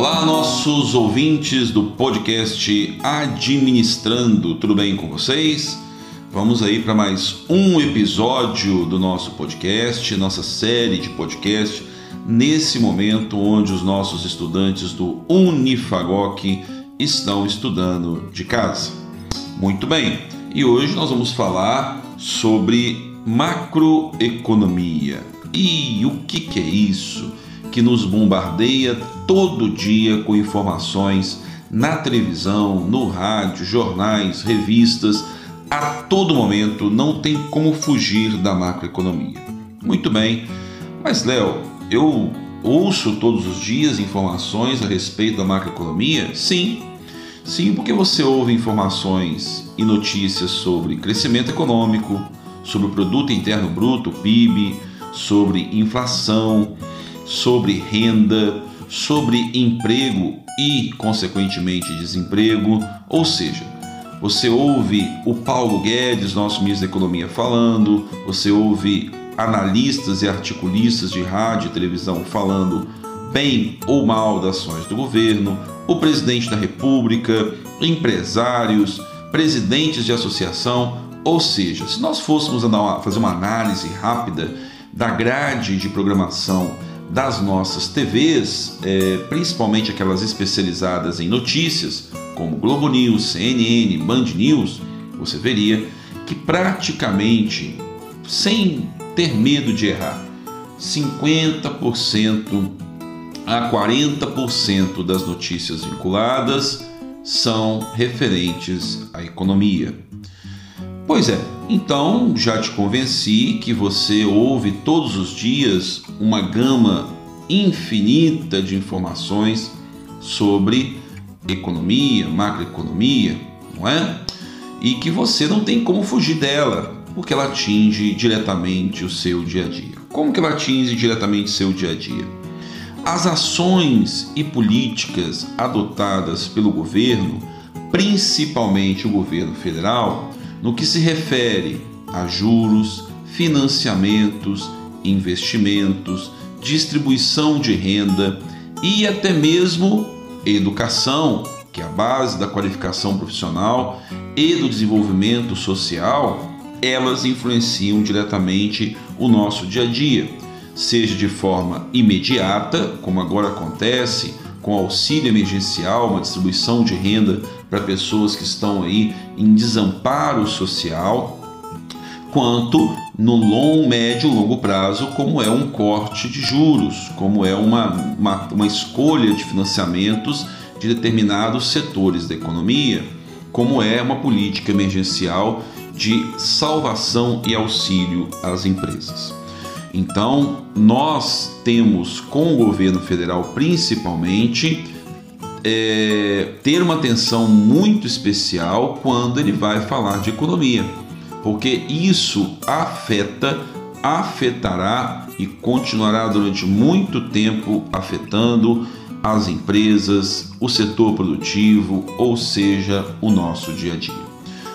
Olá, nossos ouvintes do podcast Administrando, tudo bem com vocês? Vamos aí para mais um episódio do nosso podcast, nossa série de podcast, nesse momento onde os nossos estudantes do Unifagoc estão estudando de casa. Muito bem, e hoje nós vamos falar sobre macroeconomia. E o que, que é isso que nos bombardeia todo dia com informações na televisão, no rádio, jornais, revistas? A todo momento não tem como fugir da macroeconomia. Muito bem, mas Léo, eu ouço todos os dias informações a respeito da macroeconomia? Sim, sim, porque você ouve informações e notícias sobre crescimento econômico, sobre o produto interno bruto, PIB, sobre inflação, sobre renda, sobre emprego e, consequentemente, desemprego. Ou seja, você ouve o Paulo Guedes, nosso ministro da Economia, falando, você ouve analistas e articulistas de rádio e televisão falando bem ou mal das ações do governo, o presidente da República, empresários, presidentes de associação. Ou seja, se nós fôssemos fazer uma análise rápida da grade de programação das nossas TVs, é, principalmente aquelas especializadas em notícias, como Globo News, CNN, Band News, você veria que praticamente, sem ter medo de errar, 50% a 40% das notícias vinculadas são referentes à economia. Pois é, então já te convenci que você ouve todos os dias uma gama infinita de informações sobre economia, macroeconomia, não é? E que você não tem como fugir dela, porque ela atinge diretamente o seu dia a dia. Como que ela atinge diretamente o seu dia a dia? As ações e políticas adotadas pelo governo, principalmente o governo federal, no que se refere a juros, financiamentos, investimentos, distribuição de renda e até mesmo educação, que é a base da qualificação profissional e do desenvolvimento social, elas influenciam diretamente o nosso dia a dia, seja de forma imediata, como agora acontece com auxílio emergencial, uma distribuição de renda para pessoas que estão aí em desamparo social, quanto no longo, médio longo prazo, como é um corte de juros, como é uma, uma, uma escolha de financiamentos de determinados setores da economia, como é uma política emergencial de salvação e auxílio às empresas. Então, nós temos com o governo federal principalmente é, ter uma atenção muito especial quando ele vai falar de economia, porque isso afeta, afetará e continuará durante muito tempo afetando as empresas, o setor produtivo, ou seja, o nosso dia a dia.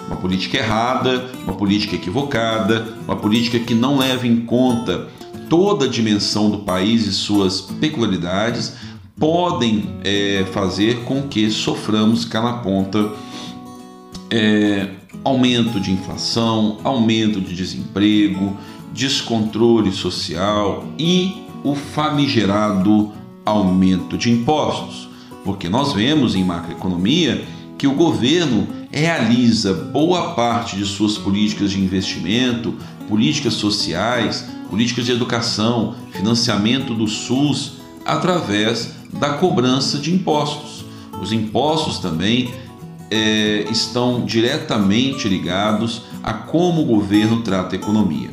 Uma política errada, uma política equivocada, uma política que não leva em conta toda a dimensão do país e suas peculiaridades, podem é, fazer com que soframos cá na ponta é, aumento de inflação, aumento de desemprego, descontrole social e o famigerado aumento de impostos. Porque nós vemos em macroeconomia que o governo realiza boa parte de suas políticas de investimento, políticas sociais, políticas de educação, financiamento do SUS através da cobrança de impostos. Os impostos também é, estão diretamente ligados a como o governo trata a economia.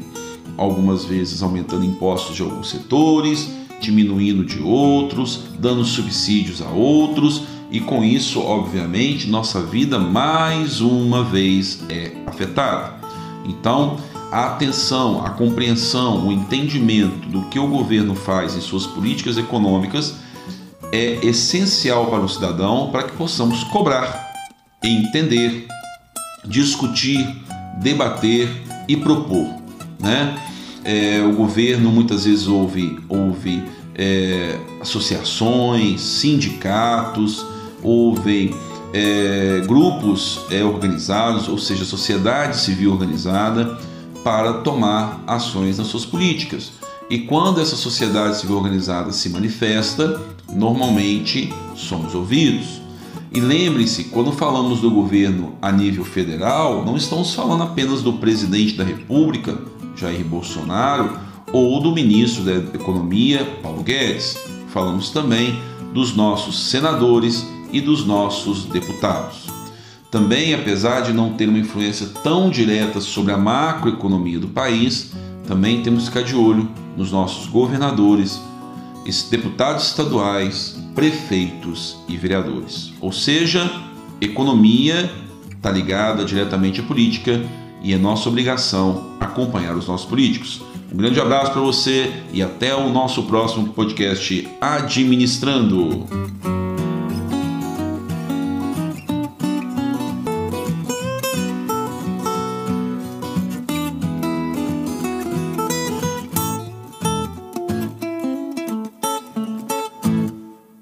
Algumas vezes aumentando impostos de alguns setores, diminuindo de outros, dando subsídios a outros, e com isso, obviamente, nossa vida mais uma vez é afetada. Então, a atenção, a compreensão, o entendimento do que o governo faz em suas políticas econômicas é essencial para o cidadão para que possamos cobrar, entender, discutir, debater e propor. Né? É, o governo muitas vezes ouve, ouve é, associações, sindicatos, ouvem é, grupos é, organizados, ou seja, sociedade civil organizada, para tomar ações nas suas políticas. E quando essa sociedade civil organizada se manifesta, normalmente somos ouvidos. E lembre-se, quando falamos do governo a nível federal, não estamos falando apenas do presidente da República, Jair Bolsonaro, ou do ministro da Economia, Paulo Guedes. Falamos também dos nossos senadores e dos nossos deputados. Também, apesar de não ter uma influência tão direta sobre a macroeconomia do país, também temos que ficar de olho nos nossos governadores, deputados estaduais, prefeitos e vereadores. Ou seja, economia está ligada diretamente à política e é nossa obrigação acompanhar os nossos políticos. Um grande abraço para você e até o nosso próximo podcast Administrando.